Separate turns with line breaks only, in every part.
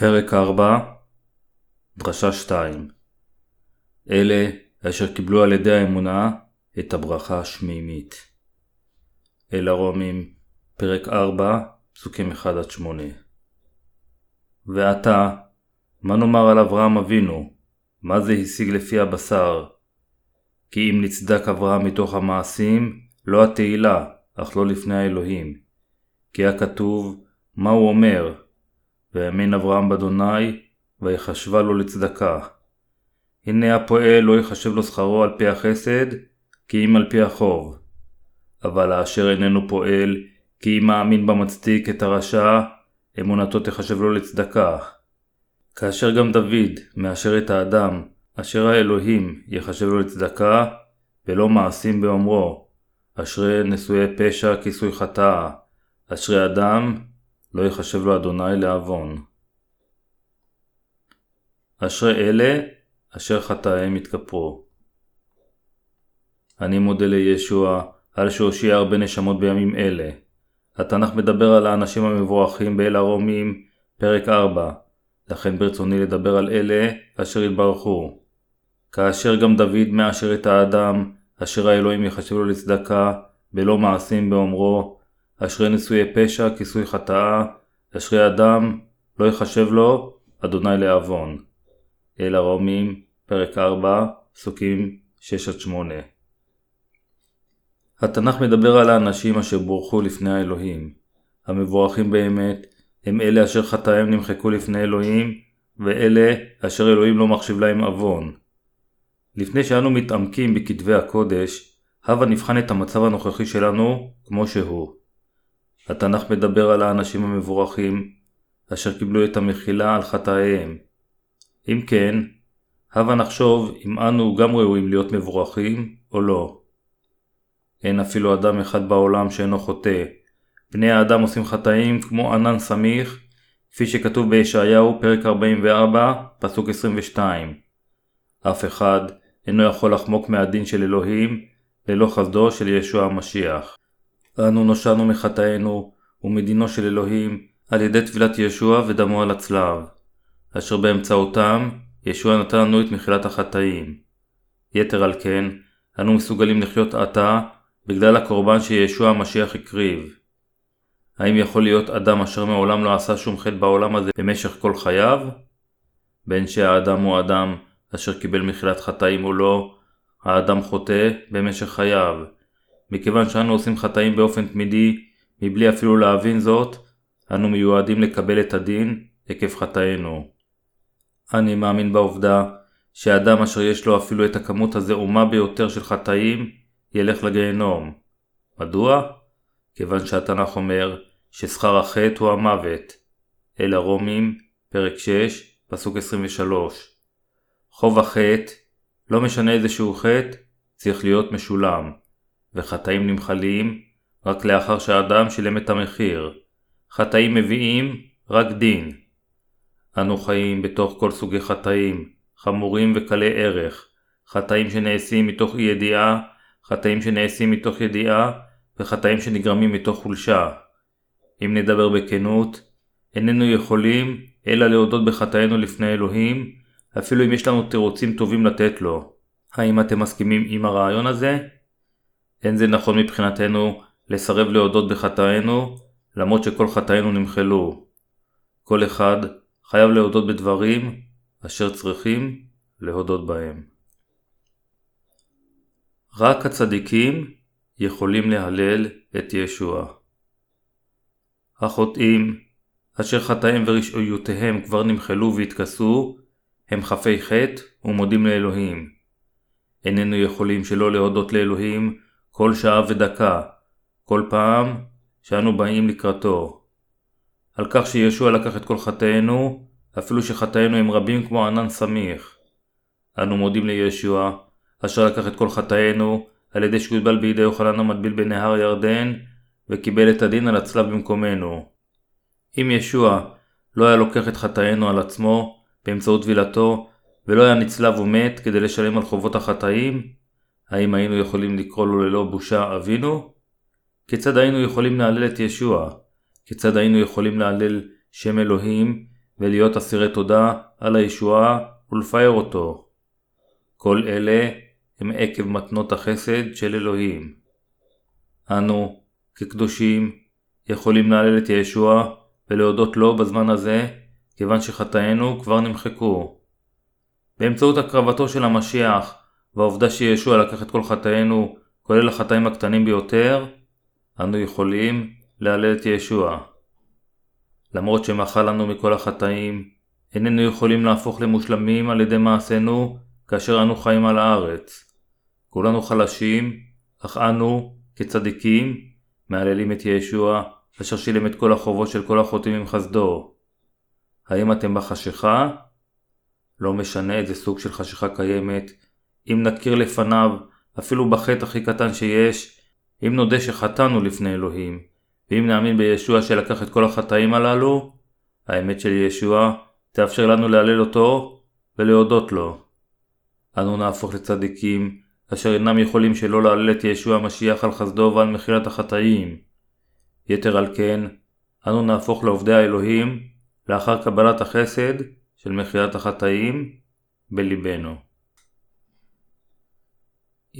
פרק 4 דרשה 2 אלה אשר קיבלו על ידי האמונה את הברכה השמימית. אל הרומים, פרק 4, פסוקים 1-8 ועתה, מה נאמר על אברהם אבינו? מה זה השיג לפי הבשר? כי אם נצדק אברהם מתוך המעשים, לא התהילה, אך לא לפני האלוהים. כי הכתוב, מה הוא אומר? והאמין אברהם באדוני, ויחשבה לו לצדקה. הנה הפועל לא יחשב לו שכרו על פי החסד, כי אם על פי החוב. אבל האשר איננו פועל, כי אם מאמין במצדיק את הרשע, אמונתו תחשב לו לצדקה. כאשר גם דוד מאשר את האדם, אשר האלוהים יחשב לו לצדקה, ולא מעשים באומרו, אשרי נשואי פשע כיסוי חטאה, אשרי אדם לא יחשב לו אדוני לעוון. אשרי אלה אשר חטאיהם יתכפרו. אני מודה לישוע על שהושיע הרבה נשמות בימים אלה. התנ"ך מדבר על האנשים המבורכים באל הרומים, פרק 4, לכן ברצוני לדבר על אלה אשר התברכו. כאשר גם דוד מאשר את האדם, אשר האלוהים יחשב לו לצדקה, בלא מעשים באומרו, אשרי נשואי פשע כיסוי חטאה, אשרי אדם לא יחשב לו אדוני לעוון. אל הרומים, פרק 4, פסוקים 6-8. התנ"ך מדבר על האנשים אשר בורכו לפני האלוהים. המבורכים באמת הם אלה אשר חטאיהם נמחקו לפני אלוהים, ואלה אשר אלוהים לא מחשיב להם עוון. לפני שאנו מתעמקים בכתבי הקודש, הבה נבחן את המצב הנוכחי שלנו כמו שהוא. התנ"ך מדבר על האנשים המבורכים, אשר קיבלו את המחילה על חטאיהם. אם כן, הבה נחשוב אם אנו גם ראויים להיות מבורכים או לא. אין אפילו אדם אחד בעולם שאינו חוטא. בני האדם עושים חטאים כמו ענן סמיך, כפי שכתוב בישעיהו פרק 44, פסוק 22. אף אחד אינו יכול לחמוק מהדין של אלוהים ללא חסדו של ישוע המשיח. אנו נושענו מחטאינו ומדינו של אלוהים על ידי טבילת ישוע ודמו על הצלב, אשר באמצעותם ישוע נתן לנו את מחילת החטאים. יתר על כן, אנו מסוגלים לחיות עתה בגלל הקורבן שישוע המשיח הקריב. האם יכול להיות אדם אשר מעולם לא עשה שום חטא בעולם הזה במשך כל חייו? בין שהאדם הוא אדם אשר קיבל מחילת חטאים או לא, האדם חוטא במשך חייו, מכיוון שאנו עושים חטאים באופן תמידי, מבלי אפילו להבין זאת, אנו מיועדים לקבל את הדין עקב חטאינו. אני מאמין בעובדה שאדם אשר יש לו אפילו את הכמות הזעומה ביותר של חטאים, ילך לגיהנום. מדוע? כיוון שהתנ"ך אומר ששכר החטא הוא המוות. אל הרומים, פרק 6, פסוק 23. חוב החטא, לא משנה איזה שהוא חטא, צריך להיות משולם. וחטאים נמחלים רק לאחר שהאדם שילם את המחיר. חטאים מביאים רק דין. אנו חיים בתוך כל סוגי חטאים, חמורים וקלי ערך, חטאים שנעשים מתוך אי ידיעה, חטאים שנעשים מתוך ידיעה, וחטאים שנגרמים מתוך חולשה. אם נדבר בכנות, איננו יכולים אלא להודות בחטאינו לפני אלוהים, אפילו אם יש לנו תירוצים טובים לתת לו. האם אתם מסכימים עם הרעיון הזה? אין זה נכון מבחינתנו לסרב להודות בחטאינו, למרות שכל חטאינו נמחלו. כל אחד חייב להודות בדברים אשר צריכים להודות בהם. רק הצדיקים יכולים להלל את ישוע. החוטאים, אשר חטאיהם ורשעיותיהם כבר נמחלו והתכסו, הם חפי חטא ומודים לאלוהים. איננו יכולים שלא להודות לאלוהים כל שעה ודקה, כל פעם שאנו באים לקראתו. על כך שישוע לקח את כל חטאינו, אפילו שחטאינו הם רבים כמו ענן סמיך. אנו מודים לישוע, אשר לקח את כל חטאינו, על ידי שהוטבל בידי יוחנן המטביל בנהר ירדן, וקיבל את הדין על הצלב במקומנו. אם ישוע לא היה לוקח את חטאינו על עצמו, באמצעות טבילתו, ולא היה נצלב ומת כדי לשלם על חובות החטאים, האם היינו יכולים לקרוא לו ללא בושה אבינו? כיצד היינו יכולים להלל את ישוע? כיצד היינו יכולים להלל שם אלוהים ולהיות אסירי תודה על הישועה ולפאר אותו. כל אלה הם עקב מתנות החסד של אלוהים. אנו, כקדושים, יכולים להלל את ישוע ולהודות לו בזמן הזה, כיוון שחטאינו כבר נמחקו. באמצעות הקרבתו של המשיח והעובדה שישוע לקח את כל חטאינו, כולל החטאים הקטנים ביותר, אנו יכולים להלל את ישוע. למרות שמחל לנו מכל החטאים, איננו יכולים להפוך למושלמים על ידי מעשינו כאשר אנו חיים על הארץ. כולנו חלשים, אך אנו, כצדיקים, מהללים את ישוע, אשר שילם את כל החובות של כל החוטאים עם חסדו. האם אתם בחשיכה? לא משנה איזה סוג של חשיכה קיימת, אם נכיר לפניו, אפילו בחטא הכי קטן שיש, אם נודה שחטאנו לפני אלוהים, ואם נאמין בישוע שלקח את כל החטאים הללו, האמת של ישוע תאפשר לנו להלל אותו ולהודות לו. אנו נהפוך לצדיקים, אשר אינם יכולים שלא להלל את ישוע המשיח על חסדו ועל מחילת החטאים. יתר על כן, אנו נהפוך לעובדי האלוהים לאחר קבלת החסד של מחילת החטאים בליבנו.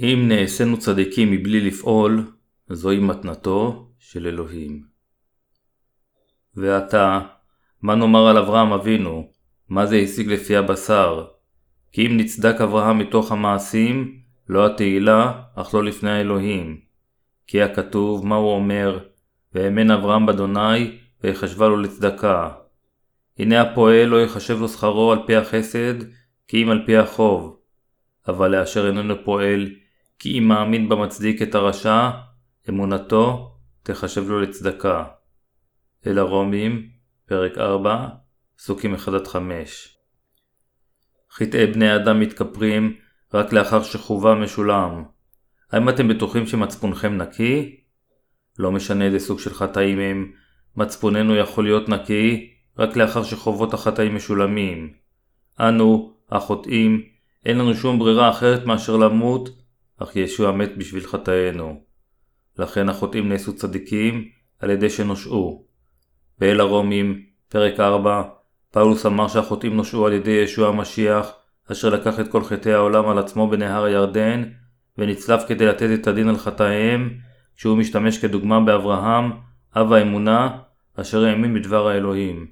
אם נעשינו צדיקים מבלי לפעול, זוהי מתנתו של אלוהים. ועתה, מה נאמר על אברהם אבינו? מה זה השיג לפי הבשר? כי אם נצדק אברהם מתוך המעשים, לא התהילה, אך לא לפני האלוהים. כי הכתוב, מה הוא אומר? והאמן אברהם באדוני, ויחשבה לו לצדקה. הנה הפועל לא יחשב לו שכרו על פי החסד, כי אם על פי החוב. אבל לאשר איננו פועל, כי אם מאמין במצדיק את הרשע, אמונתו תחשב לו לצדקה. אל הרומים, פרק 4, פסוקים 1-5 חטאי בני אדם מתכפרים רק לאחר שחובה משולם. האם אתם בטוחים שמצפונכם נקי? לא משנה איזה סוג של חטאים הם, מצפוננו יכול להיות נקי רק לאחר שחובות החטאים משולמים. אנו, החוטאים, אין לנו שום ברירה אחרת מאשר למות, אך ישוע מת בשביל חטאינו. לכן החוטאים נעשו צדיקים על ידי שנושעו. באל הרומים, פרק 4, פאולוס אמר שהחוטאים נושעו על ידי ישוע המשיח, אשר לקח את כל חטאי העולם על עצמו בנהר הירדן, ונצלף כדי לתת את הדין על חטאיהם, כשהוא משתמש כדוגמה באברהם, אב האמונה, אשר האמין בדבר האלוהים.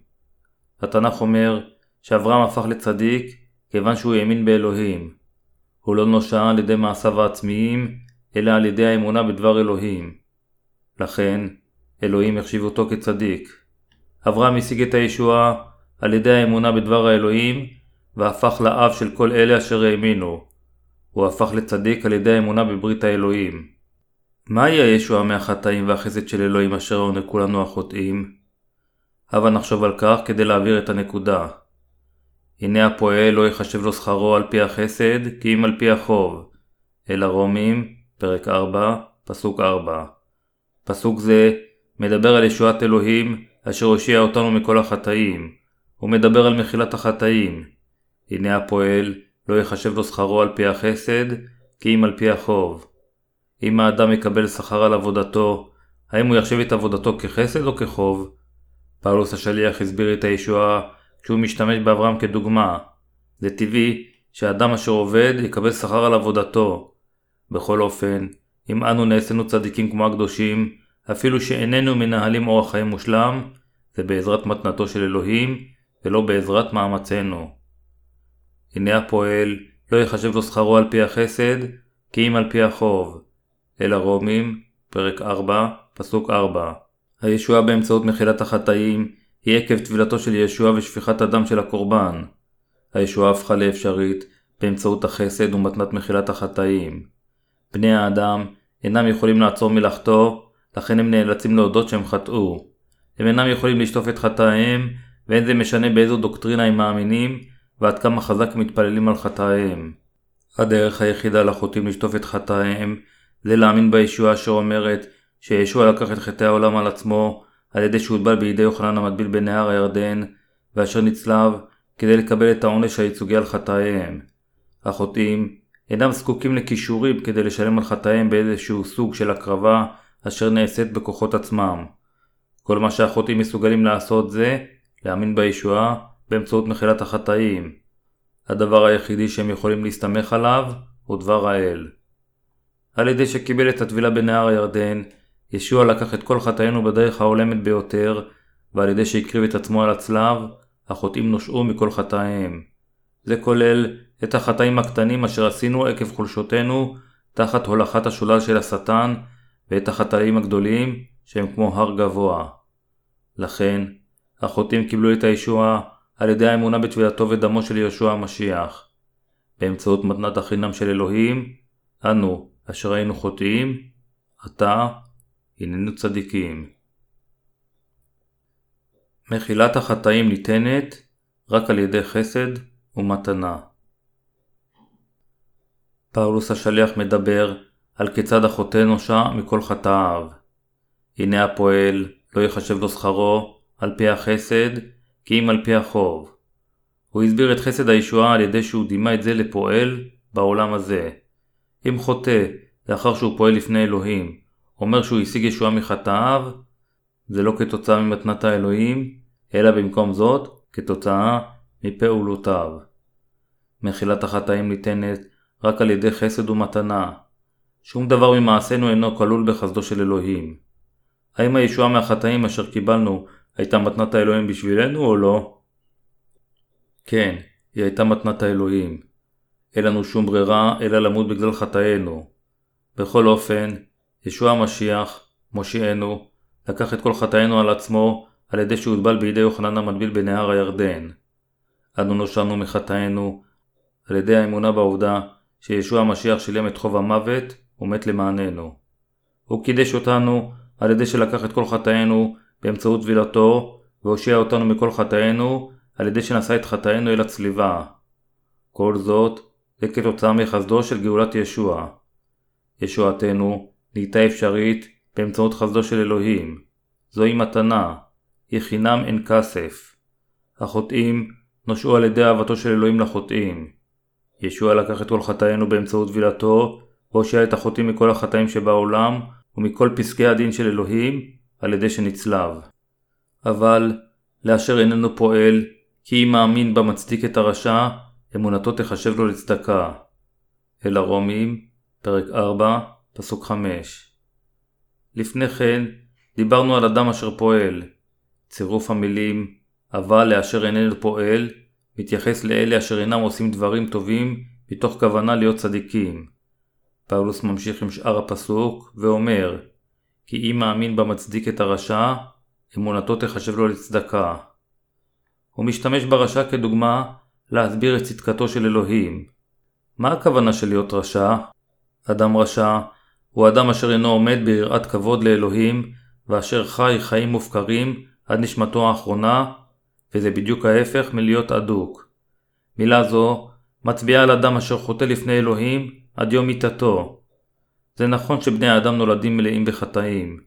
התנ"ך אומר שאברהם הפך לצדיק כיוון שהוא האמין באלוהים. הוא לא נושע על ידי מעשיו העצמיים, אלא על ידי האמונה בדבר אלוהים. לכן, אלוהים החשיב אותו כצדיק. אברהם השיג את הישועה על ידי האמונה בדבר האלוהים, והפך לאב של כל אלה אשר האמינו. הוא הפך לצדיק על ידי האמונה בברית האלוהים. מהי הישועה מהחטאים והחסד של אלוהים אשר הוענקו לנו החוטאים? הבה נחשוב על כך כדי להעביר את הנקודה. הנה הפועל לא יחשב לו שכרו על פי החסד, כי אם על פי החוב. אל הרומים, פרק 4, פסוק 4. פסוק זה מדבר על ישועת אלוהים אשר הושיע אותנו מכל החטאים. הוא מדבר על מחילת החטאים. הנה הפועל לא יחשב לו שכרו על פי החסד, כי אם על פי החוב. אם האדם יקבל שכר על עבודתו, האם הוא יחשב את עבודתו כחסד או כחוב? פאולוס השליח הסביר את הישועה כשהוא משתמש באברהם כדוגמה. זה טבעי שאדם אשר עובד יקבל שכר על עבודתו. בכל אופן, אם אנו נעשינו צדיקים כמו הקדושים, אפילו שאיננו מנהלים אורח חיים מושלם, זה בעזרת מתנתו של אלוהים, ולא בעזרת מאמצינו. הנה הפועל, לא יחשב לו שכרו על פי החסד, כי אם על פי החוב. אל הרומים, פרק 4, פסוק 4. הישועה באמצעות מחילת החטאים היא עקב טבילתו של ישוע ושפיכת הדם של הקורבן. הישועה הפכה לאפשרית באמצעות החסד ומתנת מחילת החטאים. בני האדם אינם יכולים לעצור מלאכתו, לכן הם נאלצים להודות שהם חטאו. הם אינם יכולים לשטוף את חטאיהם, ואין זה משנה באיזו דוקטרינה הם מאמינים, ועד כמה חזק הם מתפללים על חטאיהם. הדרך היחידה לחוטאים לשטוף את חטאיהם, זה להאמין בישועה שאומרת שישוע לקח את חטאי העולם על עצמו, על ידי שהוטבל בידי יוחנן המטביל בנהר הירדן, ואשר נצלב כדי לקבל את העונש הייצוגי על חטאיהם. החוטאים אינם זקוקים לכישורים כדי לשלם על חטאיהם באיזשהו סוג של הקרבה אשר נעשית בכוחות עצמם. כל מה שהחוטאים מסוגלים לעשות זה להאמין בישועה באמצעות מחילת החטאים. הדבר היחידי שהם יכולים להסתמך עליו הוא דבר האל. על ידי שקיבל את הטבילה בנהר הירדן, ישוע לקח את כל חטאינו בדרך ההולמת ביותר, ועל ידי שהקריב את עצמו על הצלב, החוטאים נושעו מכל חטאיהם. זה כולל את החטאים הקטנים אשר עשינו עקב חולשותנו תחת הולכת השולל של השטן, ואת החטאים הגדולים שהם כמו הר גבוה. לכן, החוטאים קיבלו את הישועה על ידי האמונה בטבילתו ודמו של יהושע המשיח. באמצעות מתנת החינם של אלוהים, אנו, אשר היינו חוטאים, עתה הננו צדיקים. מחילת החטאים ניתנת רק על ידי חסד ומתנה. פאולוס השליח מדבר על כיצד החוטא נושע מכל חטאיו. הנה הפועל לא יחשב לו שכרו על פי החסד, כי אם על פי החוב. הוא הסביר את חסד הישועה על ידי שהוא דימה את זה לפועל בעולם הזה. אם חוטא, לאחר שהוא פועל לפני אלוהים, אומר שהוא השיג ישועה מחטאיו, זה לא כתוצאה ממתנת האלוהים, אלא במקום זאת, כתוצאה מפעולותיו. מחילת החטאים ניתנת רק על ידי חסד ומתנה. שום דבר ממעשינו אינו כלול בחסדו של אלוהים. האם הישועה מהחטאים אשר קיבלנו הייתה מתנת האלוהים בשבילנו או לא? כן, היא הייתה מתנת האלוהים. אין לנו שום ברירה אלא למות בגלל חטאינו. בכל אופן, ישוע המשיח, מושיענו, לקח את כל חטאינו על עצמו על ידי שהוטבל בידי יוחנן המטביל בנהר הירדן. אנו נושענו מחטאינו על ידי האמונה בעובדה שישוע המשיח שילם את חוב המוות ומת למעננו. הוא קידש אותנו על ידי שלקח את כל חטאינו באמצעות טבילתו והושיע אותנו מכל חטאינו על ידי שנשא את חטאינו אל הצליבה. כל זאת זה כתוצאה מחסדו של גאולת ישוע. ישועתנו נהייתה אפשרית באמצעות חסדו של אלוהים. זוהי מתנה, היא חינם אין כסף. החוטאים נושעו על ידי אהבתו של אלוהים לחוטאים. ישוע לקח את כל חטאינו באמצעות טבילתו, והושיע את החוטאים מכל החטאים שבעולם, ומכל פסקי הדין של אלוהים, על ידי שנצלב. אבל, לאשר איננו פועל, כי אם מאמין בה מצדיק את הרשע, אמונתו תחשב לו לצדקה. אל הרומים, פרק 4, פסוק 5. לפני כן, דיברנו על אדם אשר פועל. צירוף המילים אבל לאשר איננו פועל מתייחס לאלה אשר אינם עושים דברים טובים מתוך כוונה להיות צדיקים. פאולוס ממשיך עם שאר הפסוק ואומר כי אם מאמין בה מצדיק את הרשע, אמונתו תחשב לו לצדקה. הוא משתמש ברשע כדוגמה להסביר את צדקתו של אלוהים. מה הכוונה של להיות רשע? אדם רשע הוא אדם אשר אינו עומד ביראת כבוד לאלוהים ואשר חי חיים מופקרים עד נשמתו האחרונה, וזה בדיוק ההפך מלהיות אדוק. מילה זו מצביעה על אדם אשר חוטא לפני אלוהים עד יום מיתתו. זה נכון שבני האדם נולדים מלאים בחטאים.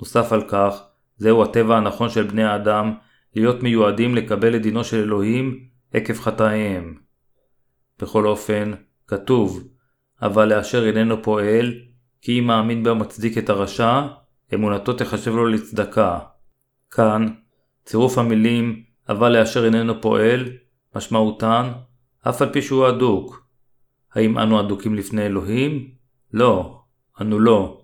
נוסף על כך, זהו הטבע הנכון של בני האדם להיות מיועדים לקבל את דינו של אלוהים עקב חטאיהם. בכל אופן, כתוב, אבל לאשר איננו פועל, כי אם מאמין בה מצדיק את הרשע, אמונתו תחשב לו לצדקה. כאן, צירוף המילים אבל לאשר איננו פועל, משמעותן, אף על פי שהוא אדוק. האם אנו אדוקים לפני אלוהים? לא, אנו לא.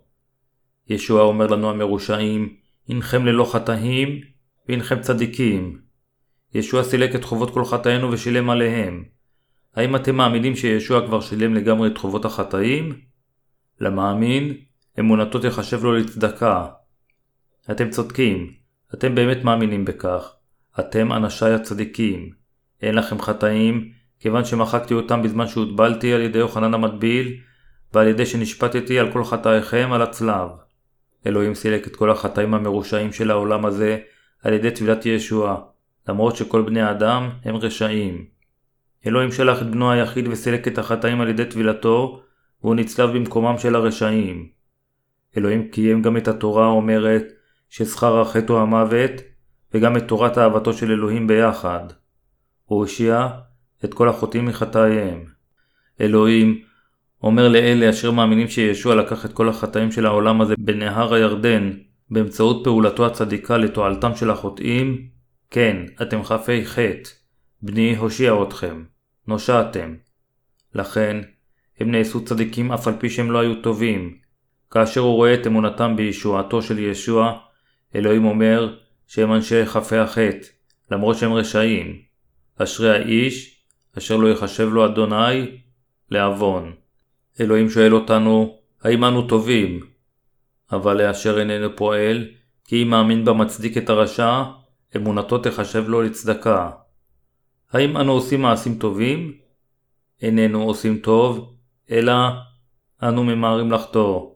ישוע אומר לנו המרושעים, הנכם ללא חטאים, והנכם צדיקים. ישוע סילק את חובות כל חטאינו ושילם עליהם. האם אתם מאמינים שישוע כבר שילם לגמרי את חובות החטאים? למאמין, אמונתו תחשב לו לצדקה. אתם צודקים, אתם באמת מאמינים בכך. אתם אנשיי הצדיקים. אין לכם חטאים, כיוון שמחקתי אותם בזמן שהוטבלתי על ידי יוחנן המטביל, ועל ידי שנשפטתי על כל חטאיכם על הצלב. אלוהים סילק את כל החטאים המרושעים של העולם הזה על ידי טבילת ישוע, למרות שכל בני האדם הם רשעים. אלוהים שלח את בנו היחיד וסילק את החטאים על ידי טבילתו, והוא נצלב במקומם של הרשעים. אלוהים קיים גם את התורה האומרת ששכר החטא הוא המוות, וגם את תורת אהבתו של אלוהים ביחד. הוא הושיע את כל החוטאים מחטאיהם. אלוהים אומר לאלה אשר מאמינים שישוע לקח את כל החטאים של העולם הזה בנהר הירדן באמצעות פעולתו הצדיקה לתועלתם של החוטאים, כן, אתם חפי חטא, בני הושיע אתכם, נושעתם. לכן, הם נעשו צדיקים אף על פי שהם לא היו טובים. כאשר הוא רואה את אמונתם בישועתו של ישוע, אלוהים אומר שהם אנשי כ"ה החטא, למרות שהם רשעים. אשרי האיש, אשר לא יחשב לו אדוני, לעוון. אלוהים שואל אותנו, האם אנו טובים? אבל לאשר איננו פועל, כי אם מאמין בה מצדיק את הרשע, אמונתו תחשב לו לצדקה. האם אנו עושים מעשים טובים? איננו עושים טוב, אלא אנו ממהרים לחטוא.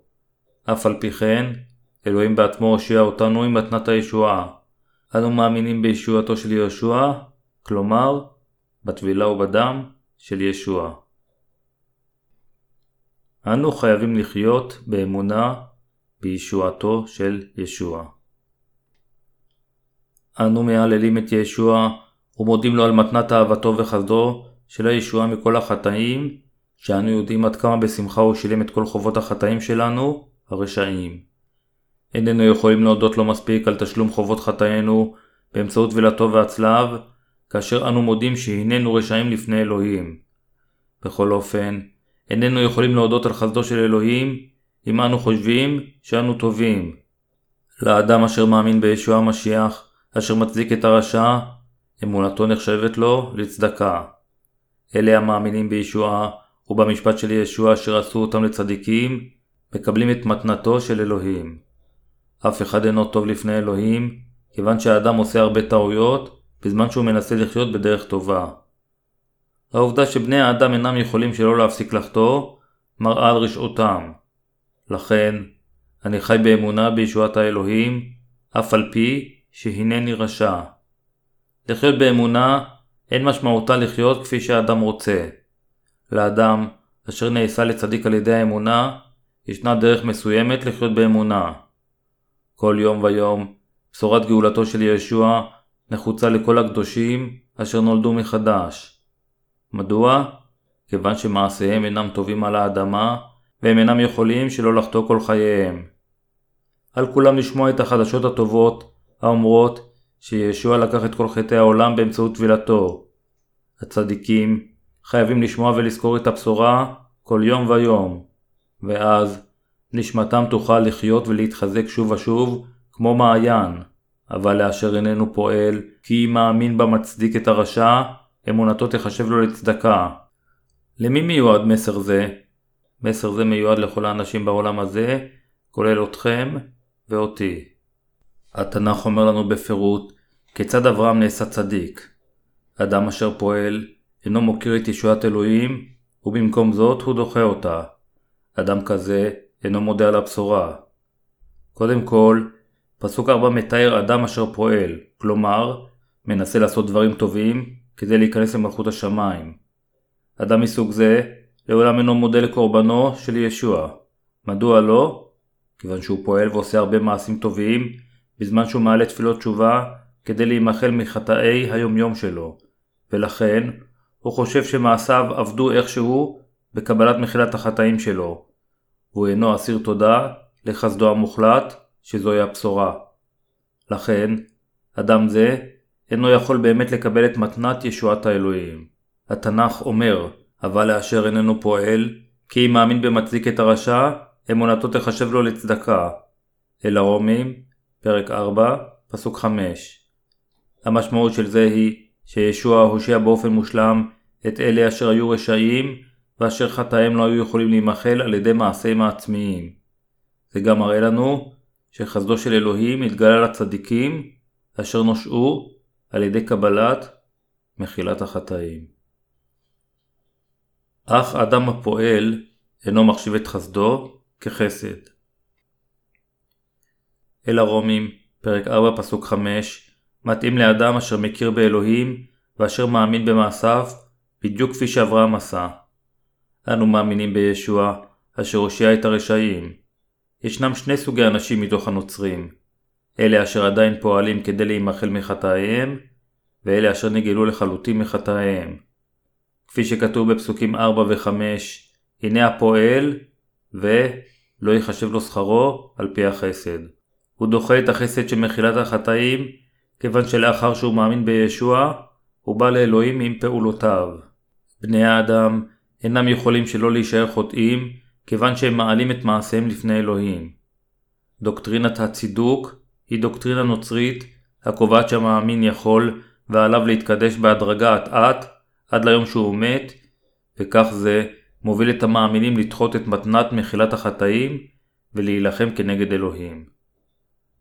אף על פי כן, אלוהים בעצמו הושיע אותנו עם מתנת הישועה. אנו מאמינים בישועתו של יהושע, כלומר, בטבילה ובדם של ישוע. אנו חייבים לחיות באמונה בישועתו של ישוע. אנו מהללים את ישוע ומודים לו על מתנת אהבתו וחסדו של הישועה מכל החטאים, שאנו יודעים עד כמה בשמחה הוא שילם את כל חובות החטאים שלנו, הרשעים. איננו יכולים להודות לו מספיק על תשלום חובות חטאינו באמצעות טבילתו והצלב, כאשר אנו מודים שהננו רשעים לפני אלוהים. בכל אופן, איננו יכולים להודות על חסדו של אלוהים, אם אנו חושבים שאנו טובים. לאדם אשר מאמין בישוע המשיח, אשר מצדיק את הרשע, אמונתו נחשבת לו לצדקה. אלה המאמינים בישועה ובמשפט של ישוע אשר עשו אותם לצדיקים, מקבלים את מתנתו של אלוהים. אף אחד אינו טוב לפני אלוהים, כיוון שהאדם עושה הרבה טעויות, בזמן שהוא מנסה לחיות בדרך טובה. העובדה שבני האדם אינם יכולים שלא להפסיק לחטוא, מראה על רשעותם. לכן, אני חי באמונה בישועת האלוהים, אף על פי שהנני רשע. לחיות באמונה אין משמעותה לחיות כפי שהאדם רוצה. לאדם, אשר נעשה לצדיק על ידי האמונה, ישנה דרך מסוימת לחיות באמונה. כל יום ויום, בשורת גאולתו של ישוע נחוצה לכל הקדושים אשר נולדו מחדש. מדוע? כיוון שמעשיהם אינם טובים על האדמה, והם אינם יכולים שלא לחטוא כל חייהם. על כולם לשמוע את החדשות הטובות, האומרות שישוע לקח את כל חטאי העולם באמצעות טבילתו. הצדיקים חייבים לשמוע ולזכור את הבשורה כל יום ויום, ואז נשמתם תוכל לחיות ולהתחזק שוב ושוב כמו מעיין, אבל לאשר איננו פועל, כי אם מאמין בה מצדיק את הרשע, אמונתו תחשב לו לצדקה. למי מיועד מסר זה? מסר זה מיועד לכל האנשים בעולם הזה, כולל אתכם ואותי. התנ"ך אומר לנו בפירוט כיצד אברהם נעשה צדיק. אדם אשר פועל אינו מוקיר את ישועת אלוהים, ובמקום זאת הוא דוחה אותה. אדם כזה אינו מודה על הבשורה. קודם כל, פסוק 4 מתאר אדם אשר פועל, כלומר, מנסה לעשות דברים טובים כדי להיכנס למלכות השמיים. אדם מסוג זה לעולם אינו מודה לקורבנו של ישוע. מדוע לא? כיוון שהוא פועל ועושה הרבה מעשים טובים, בזמן שהוא מעלה תפילות תשובה כדי להימחל מחטאי היומיום שלו, ולכן הוא חושב שמעשיו עבדו איכשהו בקבלת מחילת החטאים שלו, והוא אינו אסיר תודה לחסדו המוחלט, שזוהי הבשורה. לכן, אדם זה אינו יכול באמת לקבל את מתנת ישועת האלוהים. התנ"ך אומר, אבל לאשר איננו פועל, כי אם מאמין במצדיק את הרשע, אמונתו תחשב לו לצדקה. אל הרומים, פרק 4, פסוק 5. המשמעות של זה היא שישוע הושיע באופן מושלם את אלה אשר היו רשעים ואשר חטאיהם לא היו יכולים להימחל על ידי מעשיהם העצמיים. זה גם מראה לנו שחסדו של אלוהים התגלה לצדיקים אשר נושעו על ידי קבלת מחילת החטאים. אך אדם הפועל אינו מחשיב את חסדו כחסד. אל הרומים, פרק 4 פסוק 5, מתאים לאדם אשר מכיר באלוהים ואשר מאמין במעשיו, בדיוק כפי שאברהם עשה. אנו מאמינים בישוע, אשר הושיע את הרשעים. ישנם שני סוגי אנשים מתוך הנוצרים, אלה אשר עדיין פועלים כדי להימחל מחטאיהם, ואלה אשר נגאלו לחלוטין מחטאיהם. כפי שכתוב בפסוקים 4 ו-5, הנה הפועל, ולא יחשב לו שכרו על פי החסד. הוא דוחה את החסד של מחילת החטאים, כיוון שלאחר שהוא מאמין בישוע, הוא בא לאלוהים עם פעולותיו. בני האדם אינם יכולים שלא להישאר חוטאים, כיוון שהם מעלים את מעשיהם לפני אלוהים. דוקטרינת הצידוק היא דוקטרינה נוצרית הקובעת שהמאמין יכול ועליו להתקדש בהדרגה אט-אט עד ליום שהוא מת, וכך זה מוביל את המאמינים לדחות את מתנת מחילת החטאים ולהילחם כנגד אלוהים.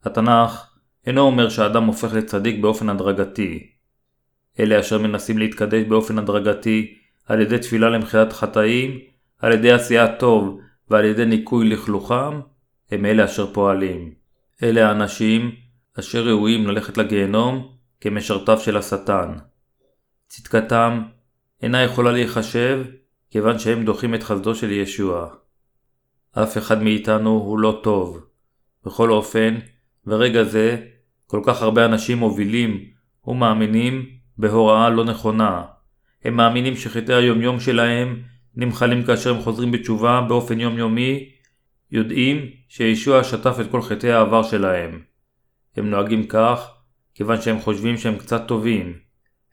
התנ"ך אינו אומר שהאדם הופך לצדיק באופן הדרגתי. אלה אשר מנסים להתקדש באופן הדרגתי על ידי תפילה למחילת חטאים, על ידי עשיית טוב ועל ידי ניקוי לכלוכם, הם אלה אשר פועלים. אלה האנשים אשר ראויים ללכת לגיהנום כמשרתיו של השטן. צדקתם אינה יכולה להיחשב כיוון שהם דוחים את חסדו של ישוע. אף אחד מאיתנו הוא לא טוב. בכל אופן, ברגע זה, כל כך הרבה אנשים מובילים ומאמינים בהוראה לא נכונה. הם מאמינים שחטאי היומיום שלהם נמחלים כאשר הם חוזרים בתשובה באופן יומיומי, יודעים שישוע שטף את כל חטאי העבר שלהם. הם נוהגים כך כיוון שהם חושבים שהם קצת טובים.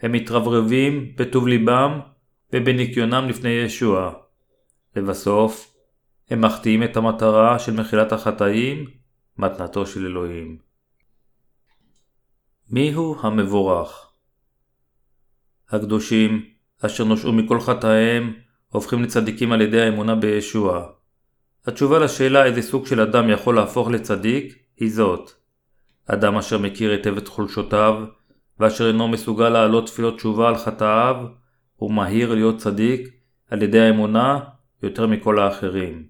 הם מתרברבים בטוב ליבם ובניקיונם לפני ישוע. לבסוף, הם מחטיאים את המטרה של מחילת החטאים, מתנתו של אלוהים. מיהו המבורך? הקדושים, אשר נושעו מכל חטאיהם, הופכים לצדיקים על ידי האמונה בישוע. התשובה לשאלה איזה סוג של אדם יכול להפוך לצדיק, היא זאת. אדם אשר מכיר היטב את חולשותיו, ואשר אינו מסוגל להעלות תפילות תשובה על חטאיו, הוא מהיר להיות צדיק על ידי האמונה יותר מכל האחרים.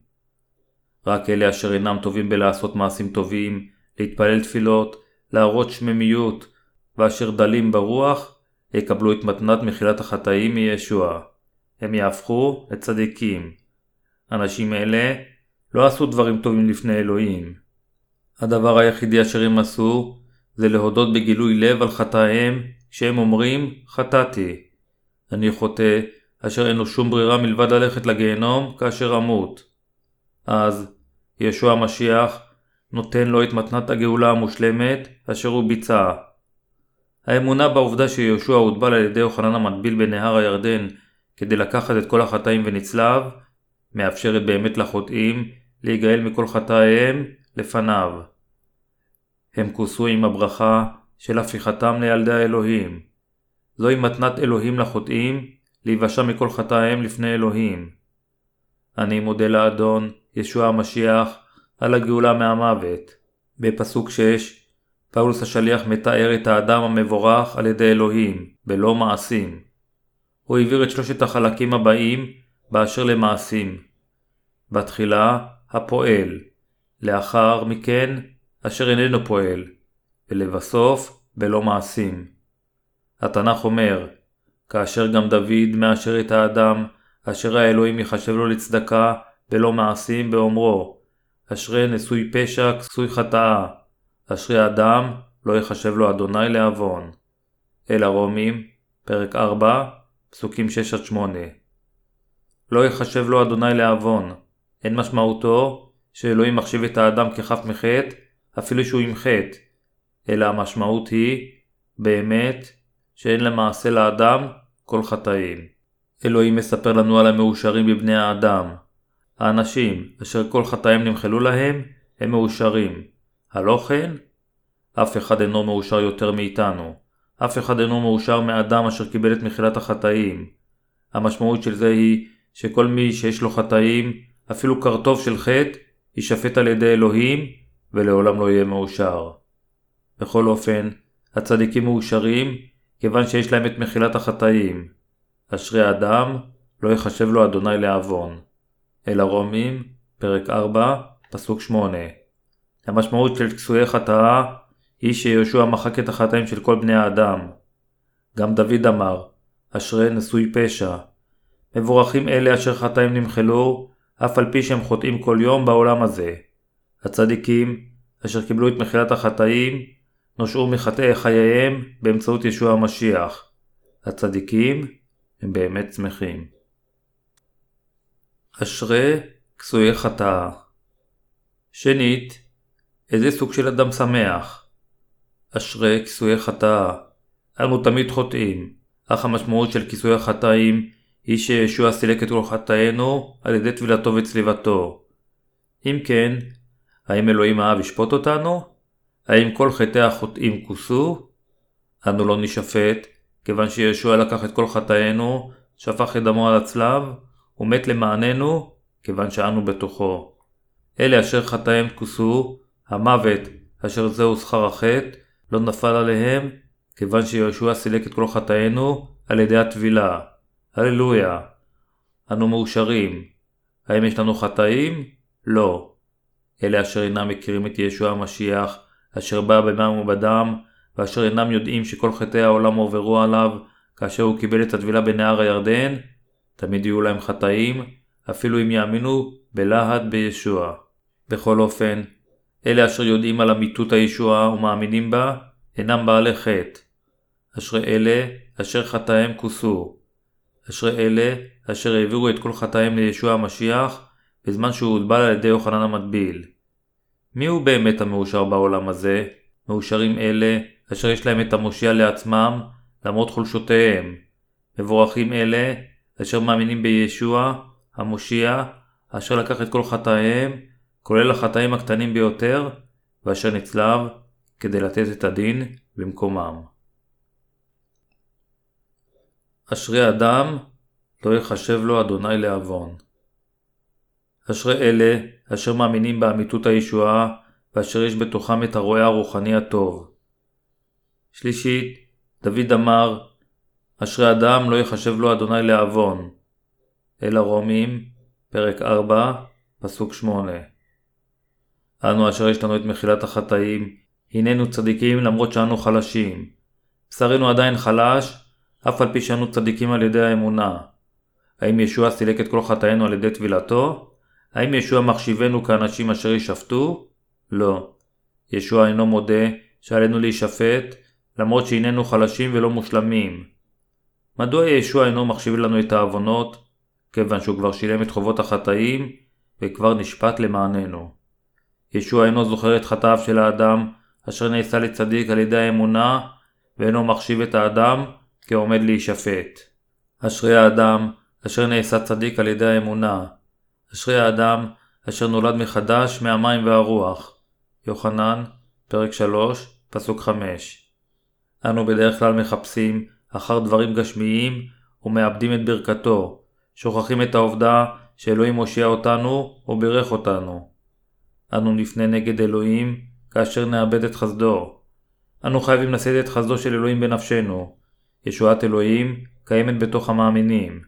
רק אלה אשר אינם טובים בלעשות מעשים טובים, להתפלל תפילות, להראות שממיות, ואשר דלים ברוח, יקבלו את מתנת מחילת החטאים מישוע. הם יהפכו לצדיקים. אנשים אלה לא עשו דברים טובים לפני אלוהים. הדבר היחידי אשר הם עשו זה להודות בגילוי לב על חטאיהם כשהם אומרים חטאתי. אני חוטא אשר אין לו שום ברירה מלבד ללכת לגיהנום כאשר אמות. אז ישוע המשיח נותן לו את מתנת הגאולה המושלמת אשר הוא ביצע. האמונה בעובדה שיהושע הוטבל על ידי יוחנן המטביל בנהר הירדן כדי לקחת את כל החטאים ונצלב, מאפשרת באמת לחוטאים להיגאל מכל חטאיהם לפניו. הם כוסו עם הברכה של הפיכתם לילדי האלוהים. זוהי מתנת אלוהים לחוטאים, להיוושע מכל חטאיהם לפני אלוהים. אני מודה לאדון, ישוע המשיח, על הגאולה מהמוות. בפסוק 6, פאולוס השליח מתאר את האדם המבורך על ידי אלוהים, בלא מעשים. הוא העביר את שלושת החלקים הבאים באשר למעשים. בתחילה, הפועל. לאחר מכן, אשר איננו פועל. ולבסוף, בלא מעשים. התנ"ך אומר, כאשר גם דוד מאשר את האדם, אשר האלוהים יחשב לו לצדקה, בלא מעשים, באומרו, אשרי נשוי פשע, כסוי חטאה, אשרי אדם, לא יחשב לו אדוני לעוון. אל הרומים, פרק 4, פסוקים 6-8. לא יחשב לו אדוני לעוון. אין משמעותו שאלוהים מחשיב את האדם כחף מחטא, אפילו שהוא עם חטא, אלא המשמעות היא, באמת, שאין למעשה לאדם כל חטאים. אלוהים מספר לנו על המאושרים בבני האדם. האנשים אשר כל חטאים נמחלו להם, הם מאושרים. הלא כן? אף אחד אינו מאושר יותר מאיתנו. אף אחד אינו מאושר מאדם אשר קיבל את מחילת החטאים. המשמעות של זה היא שכל מי שיש לו חטאים, אפילו קרטוב של חטא, יישפט על ידי אלוהים, ולעולם לא יהיה מאושר. בכל אופן, הצדיקים מאושרים, כיוון שיש להם את מחילת החטאים. אשרי אדם, לא יחשב לו אדוני לעוון. אל הרומים, פרק 4, פסוק 8. המשמעות של כסויי חטאה היא שיהושע מחק את החטאים של כל בני האדם. גם דוד אמר, אשרי נשוי פשע. מבורכים אלה אשר חטאים נמחלו, אף על פי שהם חוטאים כל יום בעולם הזה. הצדיקים, אשר קיבלו את מחילת החטאים, נושעו מחטאי חייהם באמצעות ישוע המשיח. הצדיקים הם באמת שמחים. אשרי כסויי חטאה. שנית, איזה סוג של אדם שמח? אשרי כסויי חטאה. אנו תמיד חוטאים. אך המשמעות של כיסוי החטאים היא שישוע סילק את כל חטאינו על ידי טבילתו וצליבתו. אם כן, האם אלוהים האב ישפוט אותנו? האם כל חטאי החוטאים כוסו? אנו לא נשפט, כיוון שישוע לקח את כל חטאינו, שפך את דמו על הצלב, ומת למעננו, כיוון שאנו בתוכו. אלה אשר חטאיהם כוסו, המוות, אשר זהו שכר החטא, לא נפל עליהם, כיוון שיהושע סילק את כל חטאינו על ידי הטבילה. הללויה. אנו מאושרים. האם יש לנו חטאים? לא. אלה אשר אינם מכירים את ישוע המשיח, אשר בא במים ובדם, ואשר אינם יודעים שכל חטאי העולם עוברו עליו, כאשר הוא קיבל את הטבילה בנהר הירדן, תמיד יהיו להם חטאים, אפילו אם יאמינו בלהט בישוע. בכל אופן, אלה אשר יודעים על אמיתות הישועה ומאמינים בה, אינם בעלי חטא. אשרי אלה אשר חטאיהם כוסו. אשרי אלה אשר העבירו את כל חטאיהם לישוע המשיח, בזמן שהוא הוטבל על ידי יוחנן המטביל. מי הוא באמת המאושר בעולם הזה? מאושרים אלה אשר יש להם את המושיע לעצמם, למרות חולשותיהם. מבורכים אלה אשר מאמינים בישוע, המושיע, אשר לקח את כל חטאיהם, כולל החטאים הקטנים ביותר, ואשר נצלב כדי לתת את הדין במקומם. אשרי אדם לא יחשב לו אדוני לעוון. אשרי אלה אשר מאמינים באמיתות הישועה ואשר יש בתוכם את הרועה הרוחני הטוב. שלישית, דוד אמר, אשרי אדם לא יחשב לו אדוני לעוון. אל הרומים, פרק 4, פסוק 8. אנו אשר יש לנו את מחילת החטאים, הננו צדיקים למרות שאנו חלשים. בשרנו עדיין חלש, אף על פי שאנו צדיקים על ידי האמונה. האם ישוע סילק את כל חטאינו על ידי טבילתו? האם ישוע מחשיבנו כאנשים אשר יישפטו? לא. ישוע אינו מודה שעלינו להישפט, למרות שהננו חלשים ולא מושלמים. מדוע ישוע אינו מחשיב לנו את העוונות? כיוון שהוא כבר שילם את חובות החטאים, וכבר נשפט למעננו. ישוע אינו זוכר את חטאיו של האדם, אשר נעשה לצדיק על ידי האמונה, ואינו מחשיב את האדם כעומד להישפט. אשרי האדם אשר נעשה צדיק על ידי האמונה. אשרי האדם אשר נולד מחדש מהמים והרוח. יוחנן, פרק 3, פסוק 5. אנו בדרך כלל מחפשים אחר דברים גשמיים ומאבדים את ברכתו, שוכחים את העובדה שאלוהים הושיע אותנו או בירך אותנו. אנו נפנה נגד אלוהים כאשר נאבד את חסדו. אנו חייבים לשאת את חסדו של אלוהים בנפשנו. ישועת אלוהים קיימת בתוך המאמינים.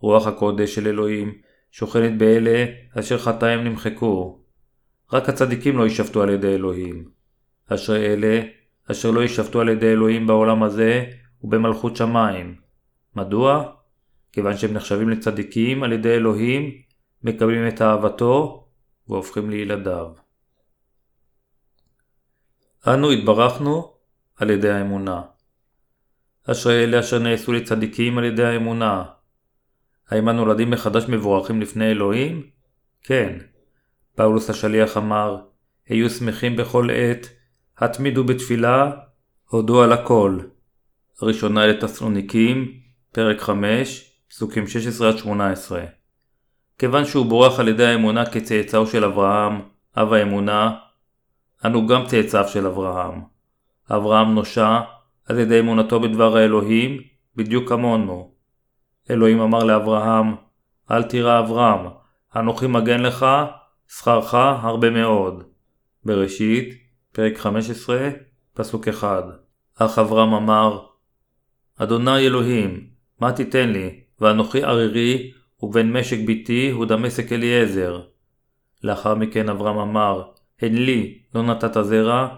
רוח הקודש של אלוהים שוכנת באלה אשר חטאיהם נמחקו. רק הצדיקים לא יישפטו על ידי אלוהים. אשרי אלה אשר לא יישפטו על ידי אלוהים בעולם הזה ובמלכות שמיים. מדוע? כיוון שהם נחשבים לצדיקים על ידי אלוהים, מקבלים את אהבתו והופכים לילדיו. אנו התברכנו על ידי האמונה. אשרי אלה אשר נעשו לצדיקים על ידי האמונה. האם אנו נולדים מחדש מבורכים לפני אלוהים? כן. פאולוס השליח אמר, היו שמחים בכל עת, התמידו בתפילה, הודו על הכל. הראשונה לתסלוניקים, פרק 5, פסוקים 16-18. כיוון שהוא בורח על ידי האמונה כצאצאו של אברהם, אב האמונה, אנו גם צאצאיו של אברהם. אברהם נושע על ידי אמונתו בדבר האלוהים, בדיוק כמונו. אלוהים אמר לאברהם, אל תירא אברהם, אנוכי מגן לך, שכרך הרבה מאוד. בראשית, פרק 15, פסוק 1. אך אברהם אמר, אדוני אלוהים, מה תיתן לי, ואנוכי ערירי, ובן משק ביתי הוא דמשק אליעזר. לאחר מכן אברהם אמר, הן לי לא נתת זרע,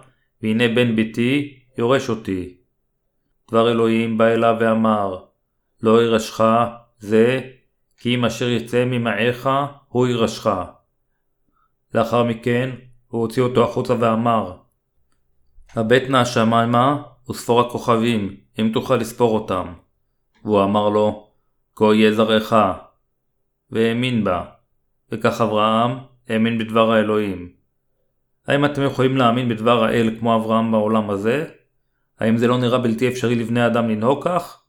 והנה בן ביתי יורש אותי. דבר אלוהים בא אליו ואמר, לא ירשך זה, כי אם אשר יצא ממעיך, הוא ירשך. לאחר מכן, הוא הוציא אותו החוצה ואמר, הבט נא השמיימה וספור הכוכבים, אם תוכל לספור אותם. והוא אמר לו, כה יהיה זרעך. והאמין בה. וכך אברהם האמין בדבר האלוהים. האם אתם יכולים להאמין בדבר האל כמו אברהם בעולם הזה? האם זה לא נראה בלתי אפשרי לבני אדם לנהוג כך?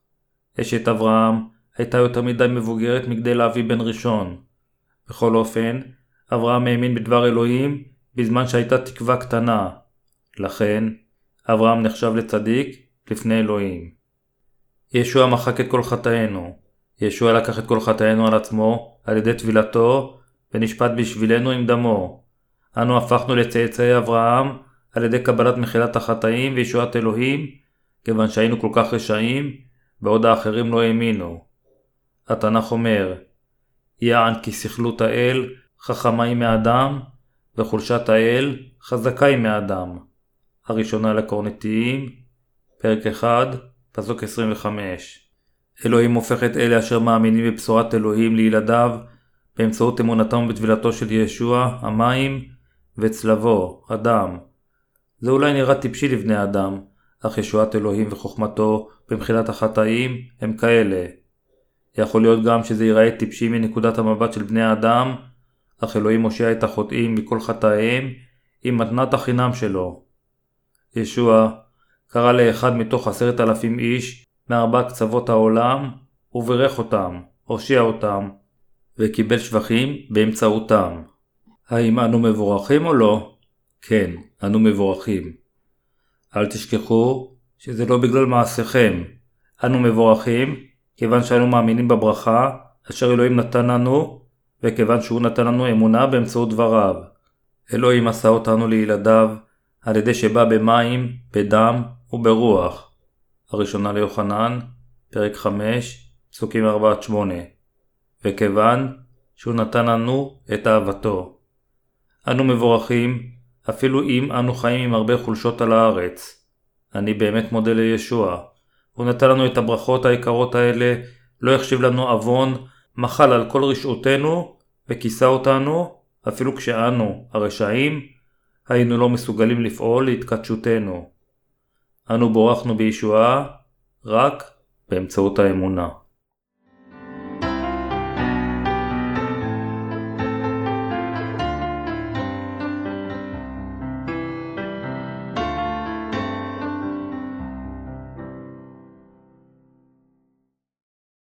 אשת אברהם הייתה יותר מדי מבוגרת מכדי להביא בן ראשון. בכל אופן, אברהם האמין בדבר אלוהים בזמן שהייתה תקווה קטנה. לכן, אברהם נחשב לצדיק לפני אלוהים. ישוע מחק את כל חטאינו. ישוע לקח את כל חטאינו על עצמו על ידי טבילתו ונשפט בשבילנו עם דמו. אנו הפכנו לצאצאי אברהם על ידי קבלת מחילת החטאים וישועת אלוהים, כיוון שהיינו כל כך רשעים, בעוד האחרים לא האמינו. התנ"ך אומר, יען כי סכלות האל חכמה היא מאדם, וחולשת האל חזקה היא מאדם. הראשונה לקורנטיים, פרק 1, פסוק 25. אלוהים הופך את אלה אשר מאמינים בבשורת אלוהים לילדיו באמצעות אמונתם בטבילתו של ישוע, המים, וצלבו, הדם. זה אולי נראה טיפשי לבני אדם, אך ישועת אלוהים וחוכמתו במחילת החטאים הם כאלה. יכול להיות גם שזה ייראה טיפשי מנקודת המבט של בני האדם, אך אלוהים מושיע את החוטאים מכל חטאיהם עם מתנת החינם שלו. ישוע קרא לאחד מתוך עשרת אלפים איש מארבע קצוות העולם וברך אותם, הושיע אותם, וקיבל שבחים באמצעותם. האם אנו מבורכים או לא? כן, אנו מבורכים. אל תשכחו שזה לא בגלל מעשיכם. אנו מבורכים כיוון שאנו מאמינים בברכה אשר אלוהים נתן לנו, וכיוון שהוא נתן לנו אמונה באמצעות דבריו. אלוהים עשה אותנו לילדיו על ידי שבא במים, בדם וברוח. הראשונה ליוחנן, פרק 5, פסוקים 4-8. וכיוון שהוא נתן לנו את אהבתו. אנו מבורכים, אפילו אם אנו חיים עם הרבה חולשות על הארץ. אני באמת מודה לישוע. הוא נתן לנו את הברכות היקרות האלה, לא החשיב לנו עוון, מחל על כל רשעותנו, וכיסה אותנו, אפילו כשאנו, הרשעים, היינו לא מסוגלים לפעול להתקדשותנו. אנו בורכנו בישועה רק באמצעות האמונה.